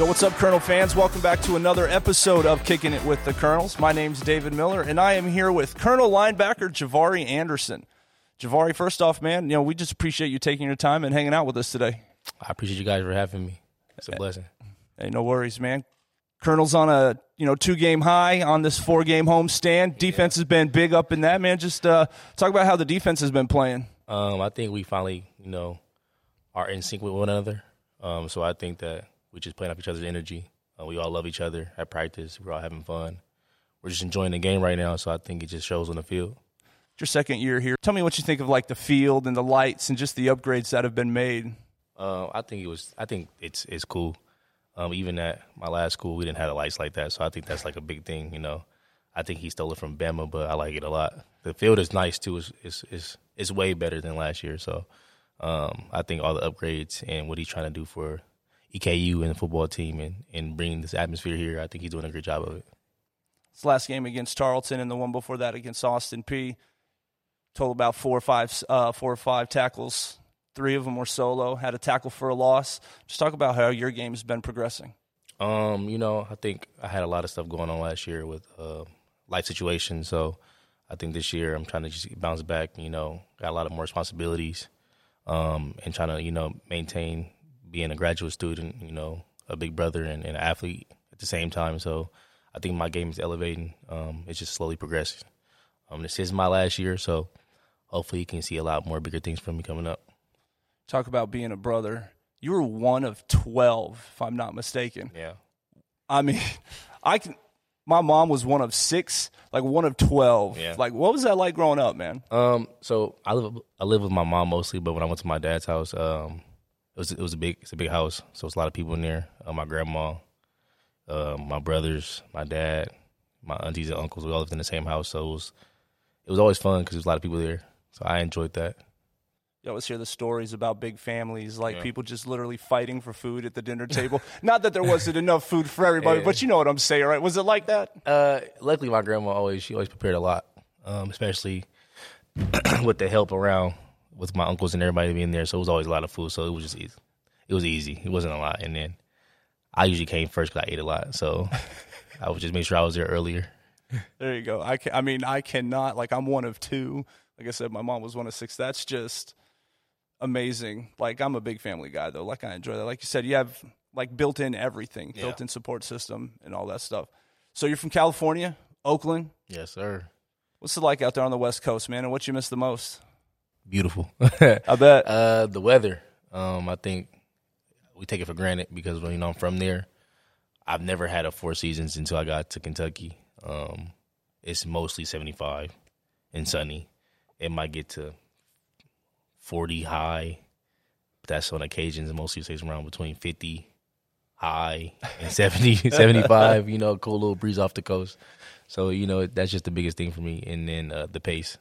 Yo, what's up, Colonel fans? Welcome back to another episode of Kicking It with the Colonels. My name's David Miller, and I am here with Colonel linebacker Javari Anderson. Javari, first off, man, you know we just appreciate you taking your time and hanging out with us today. I appreciate you guys for having me. It's a blessing. Hey, no worries, man. Colonel's on a you know two game high on this four game homestand. Defense has been big up in that, man. Just uh, talk about how the defense has been playing. Um, I think we finally, you know, are in sync with one another. Um, so I think that we just playing off each other's energy. Uh, we all love each other at practice. We're all having fun. We're just enjoying the game right now. So I think it just shows on the field. Your second year here. Tell me what you think of like the field and the lights and just the upgrades that have been made. Uh, I think it was. I think it's it's cool. Um, even at my last school, we didn't have the lights like that, so I think that's like a big thing. You know, I think he stole it from Bama, but I like it a lot. The field is nice too. It's it's it's, it's way better than last year. So um, I think all the upgrades and what he's trying to do for EKU and the football team and and bringing this atmosphere here, I think he's doing a great job of it. This last game against Tarleton and the one before that against Austin Peay. Total about four or five, uh, four or five tackles. Three of them were solo. Had a tackle for a loss. Just talk about how your game has been progressing. Um, you know, I think I had a lot of stuff going on last year with uh, life situations. So I think this year I'm trying to just bounce back. You know, got a lot of more responsibilities, um, and trying to you know maintain being a graduate student. You know, a big brother and, and an athlete at the same time. So I think my game is elevating. Um, it's just slowly progressing. Um, this is my last year, so hopefully you can see a lot more bigger things from me coming up. Talk about being a brother. You were one of twelve, if I'm not mistaken. Yeah. I mean, I can. My mom was one of six, like one of twelve. Yeah. Like, what was that like growing up, man? Um, so I live I live with my mom mostly, but when I went to my dad's house, um, was it was a big it's a big house, so it's a lot of people in there. Uh, my grandma, uh, my brothers, my dad, my aunties and uncles, we all lived in the same house, so it was it was always fun because there was a lot of people there. So I enjoyed that. You always hear the stories about big families, like Yeah. people just literally fighting for food at the dinner table. not that there wasn't enough food for everybody, Yeah. but you know what I'm saying, right? Was it like that? Uh, luckily, my grandma always she always prepared a lot, um, especially with the help around with my uncles and everybody being there. So it was always a lot of food. So it was just easy. It was easy. It wasn't a lot. And then I usually came first because I ate a lot. So I would just make sure I was there earlier. There you go. I, can, I mean, I cannot. Like, I'm one of two. Like I said, my mom was one of six. That's just amazing. Like, I'm a big family guy, though. Like, I enjoy that. Like you said, you have like built in everything, Yeah. built in support system, and all that stuff. So you're from California, Oakland. Yes, sir. What's it like out there on the West Coast, man? And what you miss the most? Beautiful. I bet. Uh, the weather. Um, I think we take it for granted because you know I'm from there. I've never had a four seasons until I got to Kentucky. Um, it's mostly 75 and sunny. It might get to 40 high. But that's on occasions. It mostly stays around between 50 high and 70, 75. You know, cool little breeze off the coast. So you know that's just the biggest thing for me. And then uh, the pace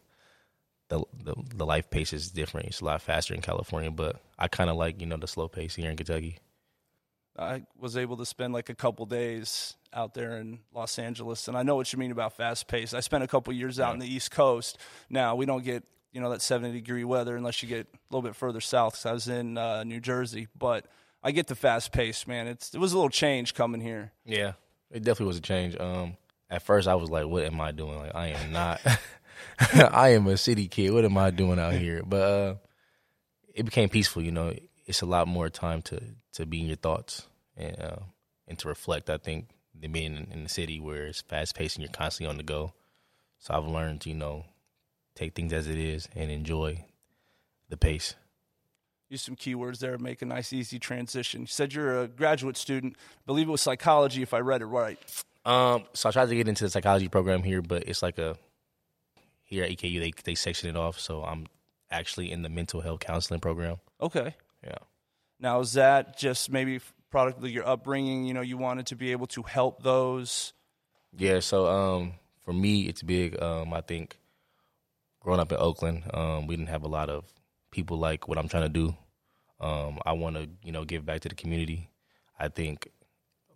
the, the the life pace is different. It's a lot faster in California, but I kind of like you know the slow pace here in Kentucky. I was able to spend like a couple days out there in Los Angeles, and I know what you mean about fast pace. I spent a couple years out in the East Coast. Now we don't get you know that seventy degree weather unless you get a little bit further south. 'cause I was in uh, New Jersey, but I get the fast pace, man. It's it was a little change coming here. Yeah, it definitely was a change. Um, at first I was like, "What am I doing? Like, I am not. I am a city kid. What am I doing out here?" But uh, it became peaceful. You know, it's a lot more time to to be in your thoughts and uh, and to reflect. I think than being in, in the city where it's fast paced and you're constantly on the go. So I've learned, you know, take things as it is and enjoy the pace. Use some keywords there, make a nice easy transition. You said you're a graduate student. I believe it was psychology, if I read it right. Um, so I tried to get into the psychology program here, but it's like a here at EKU they they section it off. So I'm actually in the mental health counseling program. Okay. Yeah. Now, is that just maybe product of your upbringing? You know, you wanted to be able to help those. Yeah. So um, for me, it's big. Um, I think growing up in Oakland, um, we didn't have a lot of people like what I'm trying to do. Um, I want to you know give back to the community. I think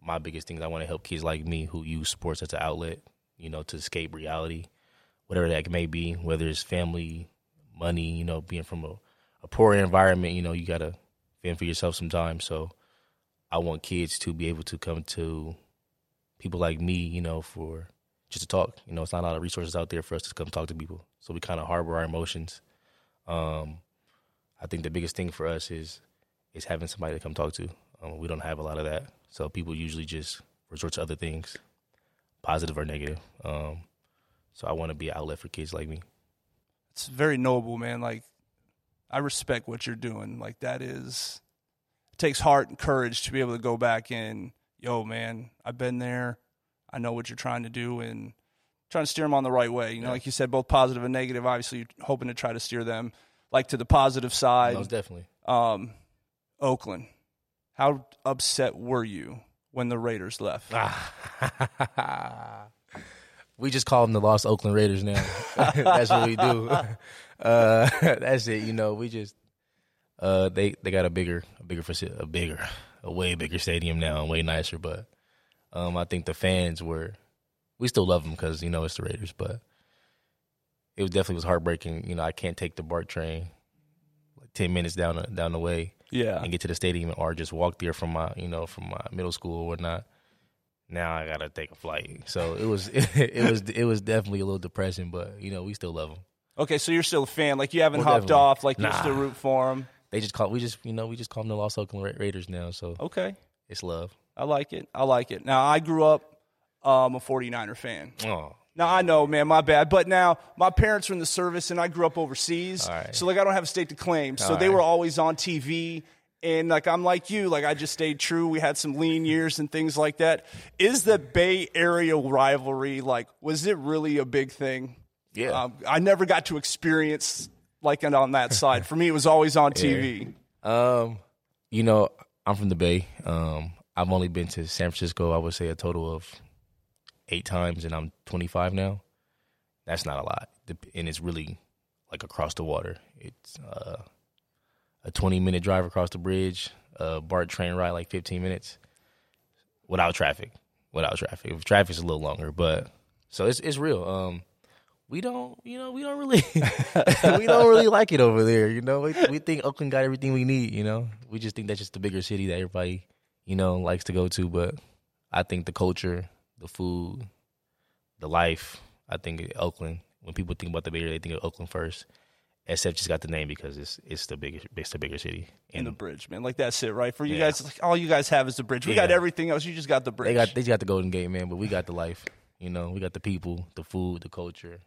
my biggest thing is I want to help kids like me who use sports as an outlet, you know, to escape reality, whatever that may be, whether it's family, money, you know, being from a, a poor environment, you know, you got to fend for yourself sometimes. So I want kids to be able to come to people like me, you know, for just to talk. You know, it's not a lot of resources out there for us to come talk to people. So we kind of harbor our emotions. Um, I think the biggest thing for us is is having somebody to come talk to. Um, we don't have a lot of that, so people usually just resort to other things, positive or negative. Um, so I want to be an outlet for kids like me. It's very noble, man. Like I respect what you're doing. Like that is it takes heart and courage to be able to go back and yo, man, I've been there. I know what you're trying to do and trying to steer them on the right way. You know, like you said, both positive and negative. Obviously, you're hoping to try to steer them like to the positive side. Most definitely. Um, Oakland, how upset were you when the Raiders left? we just call them the Lost Oakland Raiders now. that's what we do. Uh, that's it. You know, we just uh, they they got a bigger, a bigger facility, a bigger, a way bigger stadium now, and way nicer. But um, I think the fans were, we still love them because you know it's the Raiders, but it was definitely was heartbreaking. You know, I can't take the BART train like ten minutes down down the way, yeah, and get to the stadium, or just walk there from my you know from my middle school or whatnot. Now I gotta take a flight, so it was it, was it was definitely a little depressing, but you know we still love them. Okay, so you're still a fan, like you haven't well, hopped definitely. off, like you nah. still root for them. They just call we just you know we just call them the Los Oakland Ra- Raiders now, so okay, it's love. I like it. I like it. Now I grew up um, a 49er fan. Oh. Now I know, man, my bad. But now my parents were in the service, and I grew up overseas, right. so like I don't have a state to claim. So All they right. were always on TV, and like I'm like you, like I just stayed true. We had some lean years and things like that. Is the Bay Area rivalry like was it really a big thing? Yeah, um, I never got to experience like it on that side. For me, it was always on TV. Yeah. Um, you know, I'm from the Bay. Um, I've only been to San Francisco. I would say a total of eight times, and I'm 25 now. That's not a lot, and it's really like across the water. It's uh, a 20 minute drive across the bridge, a BART train ride like 15 minutes without traffic. Without traffic, if traffic's a little longer, but so it's it's real. Um, we don't, you know, we don't really, we don't really like it over there. You know, we, we think Oakland got everything we need. You know, we just think that's just the bigger city that everybody, you know, likes to go to. But I think the culture, the food, the life. I think Oakland. When people think about the Bay Area, they think of Oakland first. SF just got the name because it's it's the biggest, it's the bigger city. And the bridge, man. Like that's it, right? For you yeah. guys, like, all you guys have is the bridge. We yeah. got everything else. You just got the bridge. They got they got the Golden Gate, man. But we got the life. You know, we got the people, the food, the culture,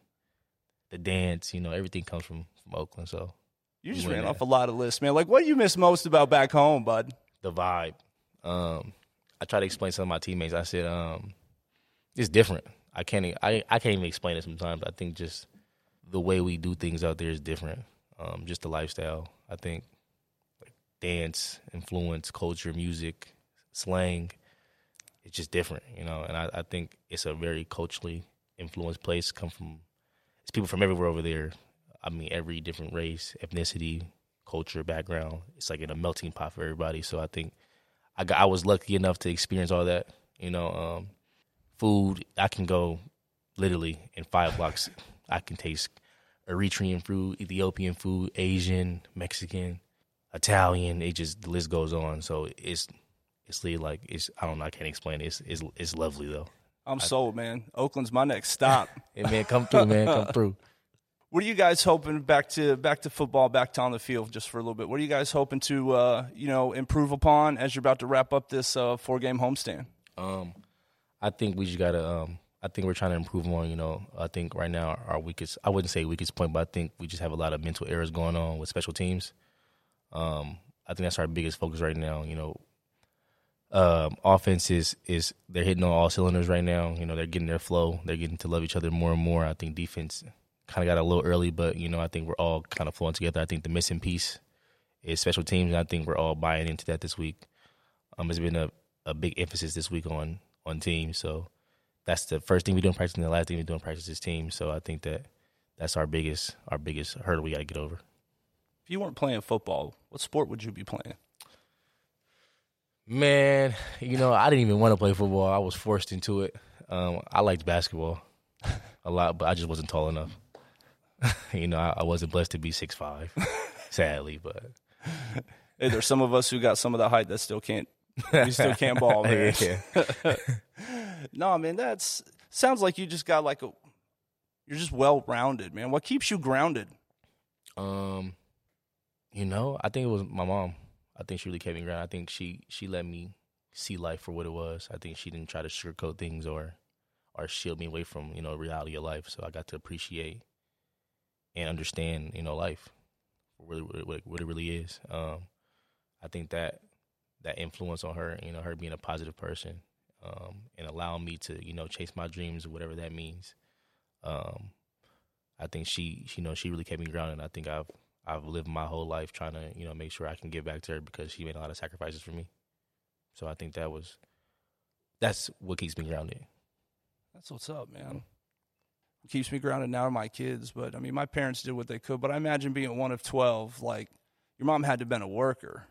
the dance. You know, everything comes from from Oakland. So you just ran off a lot of lists, man. Like, what do you miss most about back home, bud? The vibe. Um, I try to explain to some of my teammates. I said, um, it's different. I can't. I I can't even explain it sometimes. I think just the way we do things out there is different. Um, just the lifestyle. I think like dance, influence, culture, music, slang. It's just different, you know. And I, I think it's a very culturally influenced place. Come from it's people from everywhere over there. I mean, every different race, ethnicity, culture, background. It's like in a melting pot for everybody. So I think I got, I was lucky enough to experience all that. You know, um, food. I can go literally in five blocks. I can taste Eritrean food, Ethiopian food, Asian, Mexican, Italian. It just the list goes on. So it's it's like it's I don't know. I can't explain it. It's it's, it's lovely though. I'm I, sold, man. Oakland's my next stop. hey, man, come through, man. Come through. What are you guys hoping back to back to football, back to on the field, just for a little bit? What are you guys hoping to uh, you know improve upon as you're about to wrap up this uh, four game homestand? Um, I think we just gotta. Um, I think we're trying to improve on. You know, I think right now our weakest. I wouldn't say weakest point, but I think we just have a lot of mental errors going on with special teams. Um, I think that's our biggest focus right now. You know, um, offense is is they're hitting on all cylinders right now. You know, they're getting their flow. They're getting to love each other more and more. I think defense kind of got a little early, but you know, I think we're all kind of flowing together. I think the missing piece is special teams, and I think we're all buying into that this week. Um, it's been a, a big emphasis this week on on teams. So that's the first thing we do in practice, and the last thing we do in practice is team. So I think that that's our biggest our biggest hurdle we got to get over. If you weren't playing football, what sport would you be playing? Man, you know, I didn't even want to play football. I was forced into it. Um, I liked basketball a lot, but I just wasn't tall enough. you know, I, I, wasn't blessed to be six five, sadly. But hey, there's some of us who got some of the height that still can't You still can't ball, man. yeah. No, man, that's sounds like you just got like a. You're just well rounded, man. What keeps you grounded? Um, you know, I think it was my mom. I think she really kept me grounded. I think she she let me see life for what it was. I think she didn't try to sugarcoat things or or shield me away from you know reality of life. So I got to appreciate and understand you know life really what, what it really is. Um, I think that that influence on her, you know, her being a positive person, um, and allowing me to you know chase my dreams, whatever that means. Um, I think she, you know, she really kept me grounded. I think I've I've lived my whole life trying to, you know, make sure I can give back to her because she made a lot of sacrifices for me. So I think that was that's what keeps me grounded. That's what's up, man. Keeps me grounded now my kids, but I mean, my parents did what they could. But I imagine being one of twelve, like your mom had to have been a worker.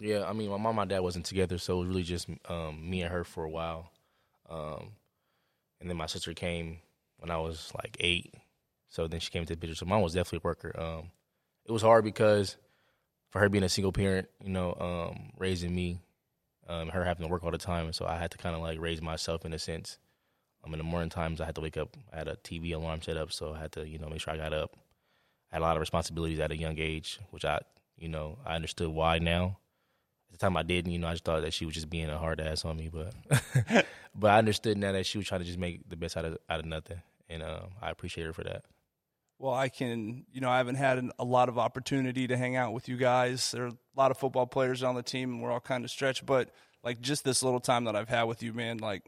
Yeah, I mean, my mom and my dad wasn't together, so it was really just um, me and her for a while. Um, and then my sister came when I was like eight, so then she came to the picture. So mom was definitely a worker. Um, it was hard because for her being a single parent, you know, um, raising me, um, her having to work all the time, so I had to kind of like raise myself in a sense. Um, in the morning times, I had to wake up. I had a TV alarm set up, so I had to, you know, make sure I got up. I had a lot of responsibilities at a young age, which I, you know, I understood why now. At the time, I didn't. You know, I just thought that she was just being a hard ass on me, but, but I understood now that she was trying to just make the best out of out of nothing, and um, I appreciate her for that. Well, I can, you know, I haven't had an, a lot of opportunity to hang out with you guys. There are a lot of football players on the team, and we're all kind of stretched. But like just this little time that I've had with you, man, like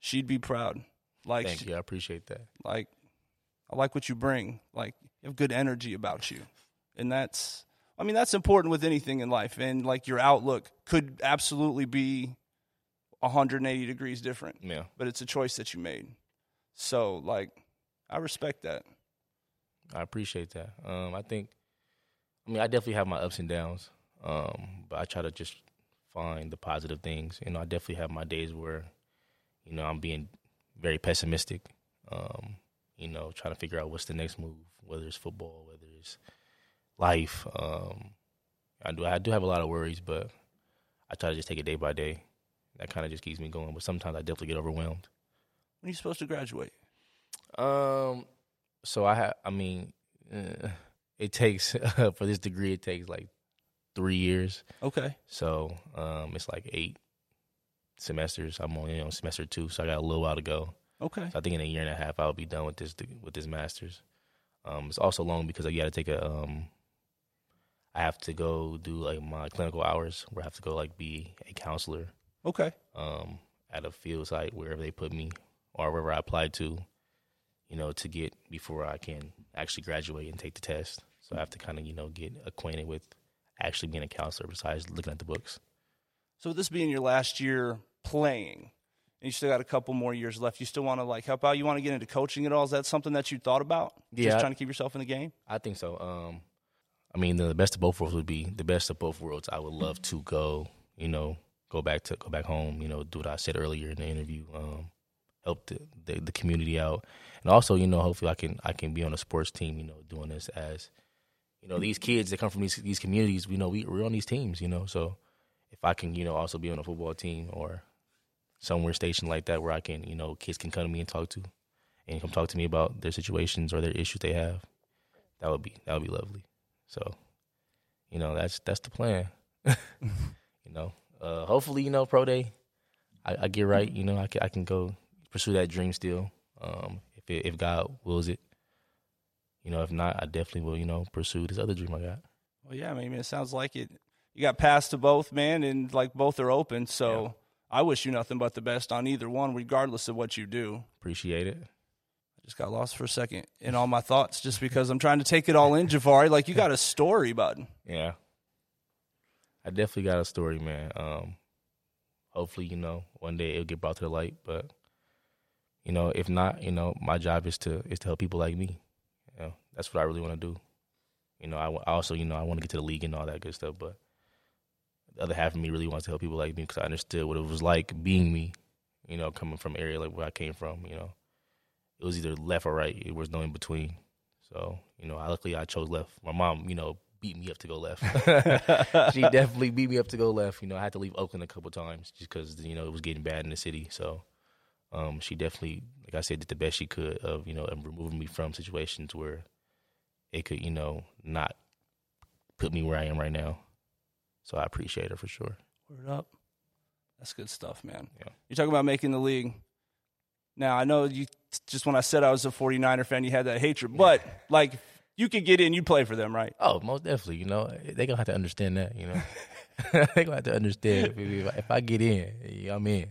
she'd be proud. Like, Thank you, I appreciate that. like I like what you bring. Like you have good energy about you, and that's, I mean, that's important with anything in life. And like your outlook could absolutely be 180 degrees different, Yeah, but it's a choice that you made. So like, I respect that. I appreciate that. Um, I think, I mean, I definitely have my ups and downs, um, but I try to just find the positive things. You know, I definitely have my days where, you know, I'm being very pessimistic. Um, you know, trying to figure out what's the next move, whether it's football, whether it's life. Um, I do, I do have a lot of worries, but I try to just take it day by day. That kind of just keeps me going. But sometimes I definitely get overwhelmed. When are you supposed to graduate? Um, so I have. I mean, uh, it takes for this degree. It takes like three years. Okay. So um, it's like eight semesters. I'm only on semester two, so I got a little while to go. Okay. So I think in a year and a half I'll be done with this with this masters. Um, it's also long because you got to take a. Um, I have to go do like my clinical hours where I have to go like be a counselor Okay. um, at a field site wherever they put me or wherever I applied to, you know, to get before I can actually graduate and take the test. So I have to kind of you know get acquainted with actually being a counselor besides looking at the books. So this being your last year playing, and you still got a couple more years left, you still want to like help out? You want to get into coaching at all? Is that something that you thought about? Yeah. Just trying to keep yourself in the game. I think so. Um, I mean, the best of both worlds would be the best of both worlds. I would love to go, you know, go back to go back home, you know, do what I said earlier in the interview, um, help the, the the community out, and also, you know, hopefully I can I can be on a sports team, you know, doing this as, you know, these kids that come from these these communities, you know, we we're on these teams, you know, so if I can, you know, also be on a football team or somewhere stationed like that where I can, you know, kids can come to me and talk to, and come talk to me about their situations or their issues they have, that would be that would be lovely. So, you know, that's that's the plan. you know, uh, hopefully, you know, pro day, I, I get right. You know, I can, I can go pursue that dream still. Um, if it, if God wills it, you know, if not, I definitely will. You know, pursue this other dream I got. Well, yeah. I mean, it sounds like it. You got passed to both, man, and like both are open. So Yeah. I wish you nothing but the best on either one, regardless of what you do. Appreciate it. Just got lost for a second in all my thoughts, just because I'm trying to take it all in, Javari. Like you got a story, bud. Yeah, I definitely got a story, man. Um, hopefully, you know, one day it'll get brought to the light. But you know, if not, you know, my job is to is to help people like me. You know, that's what I really want to do. You know, I, I also, you know, I want to get to the league and all that good stuff. But the other half of me really wants to help people like me because I understood what it was like being me. You know, coming from area like where I came from. You know, it was either left or right. It was no in between. So, you know, I, luckily I chose left. My mom, you know, beat me up to go left. she definitely beat me up to go left. You know, I had to leave Oakland a couple times just because you know it was getting bad in the city. So um, she definitely, like I said, did the best she could of you know removing me from situations where it could you know not put me where I am right now. So I appreciate her for sure. Word up. That's good stuff, man. Yeah. You're talking about making the league. Now, I know you just when I said I was a 49er fan, you had that hatred, but like you could get in, you play for them, right? Oh, most definitely. You know, they gonna have to understand that. You know, they gonna have to understand if, if, if I get in, I'm in.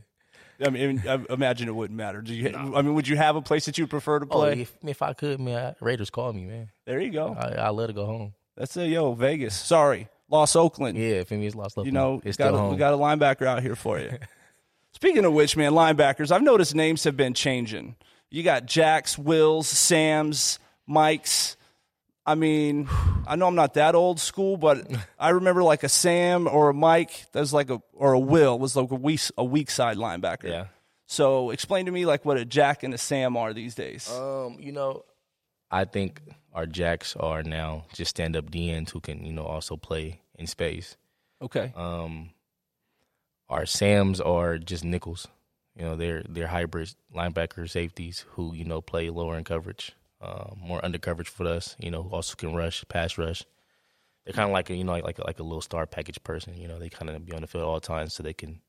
I mean, I imagine it wouldn't matter. Do you? I mean, would you have a place that you prefer to Oh, play? if, if I could, man, Raiders call me, man. there you go. I, I love to go home. That's it, yo Vegas. Sorry, Los Oakland. Yeah, if it's lost love, you know, it's got still a, home. we got a linebacker out here for you. Speaking of which, man, linebackers, I've noticed names have been changing. You got Jacks, Wills, Sams, Mikes. I mean, I know I'm not that old school, but I remember like a Sam or a Mike. That was like a or a Will was like a weak a weak side linebacker. yeah. So explain to me like what a Jack and a Sam are these days. Um, you know, I think our jacks are now just stand up DNs who can, you know, also play in space. okay. Um, our Sams are just nickels. You know, they're they're hybrid linebacker safeties who you know play lower in coverage, uh, more under coverage for us. You know, who also can rush, pass rush. They're kind of like a you know like like like a little star package person. You know, they kind of be on the field all the time, so they can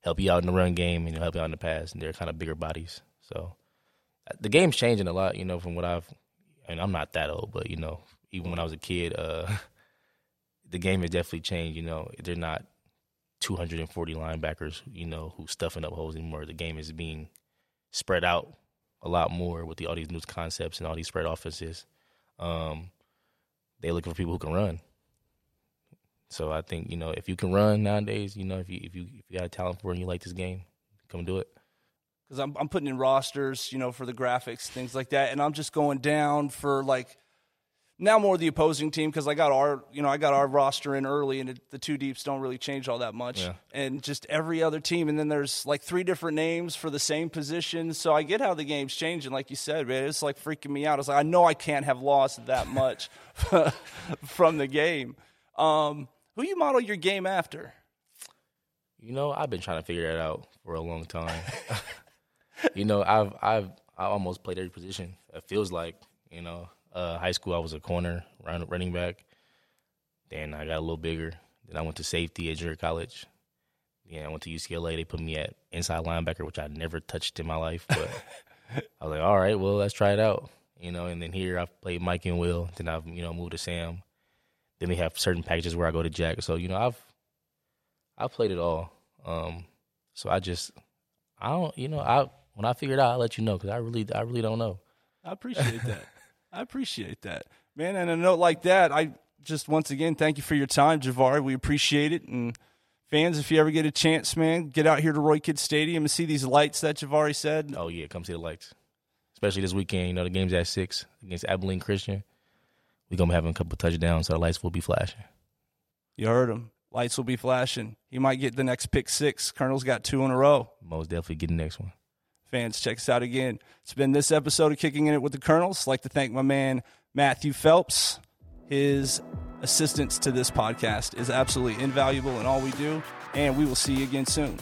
help you out in the run game and help you out in the pass. And they're kind of bigger bodies. So uh, the game's changing a lot. You know, from what I've. And I'm not that old, but you know, even when I was a kid, uh, the game has definitely changed. You know, they're not 240 linebackers, you know, who stuffing up holes anymore. The game is being spread out a lot more with the, all these new concepts and all these spread offenses. Um, they're looking for people who can run. So I think you know if you can run nowadays, you know if you if you if you got a talent for it and you like this game, come do it. because I'm I'm putting in rosters, you know, for the graphics, things like that, and I'm just going down for like now more the opposing team because I got our you know I got our roster in early, and it, the two deeps don't really change all that much, Yeah. and just every other team, and then there's like three different names for the same position, so I get how the game's changing, like you said, man, it's like freaking me out. It's like I know I can't have lost that much from the game. Um, who you model your game after? You know, I've been trying to figure that out for a long time. you know, I've I've I almost played every position. It feels like you know, uh, high school I was a corner, run, running back. Then I got a little bigger. Then I went to safety at junior college. Yeah, I went to UCLA. They put me at inside linebacker, which I never touched in my life. But I was like, all right, well, let's try it out. You know, and then here I've played Mike and Will. Then I've you know moved to Sam. Then they have certain packages where I go to Jack. So you know, I've I've played it all. Um, so I just I don't you know I when I figure it out I'll let you know because I really I really don't know. I appreciate that. I appreciate that, man. And a note like that, I just once again thank you for your time, Javari. We appreciate it. And fans, if you ever get a chance, man, get out here to Roy Kidd Stadium and see these lights that Javari said. Oh yeah, come see the lights, especially this weekend. You know the game's at six against Abilene Christian. We're gonna be having a couple touchdowns, so the lights will be flashing. You heard him. Lights will be flashing. He might get the next pick six. Colonel's got two in a row. Most definitely get the next one. Fans, check us out again. It's been this episode of Kicking in It with the Colonels. I'd like to thank my man Matthew Phelps. His assistance to this podcast is absolutely invaluable in all we do, and we will see you again soon.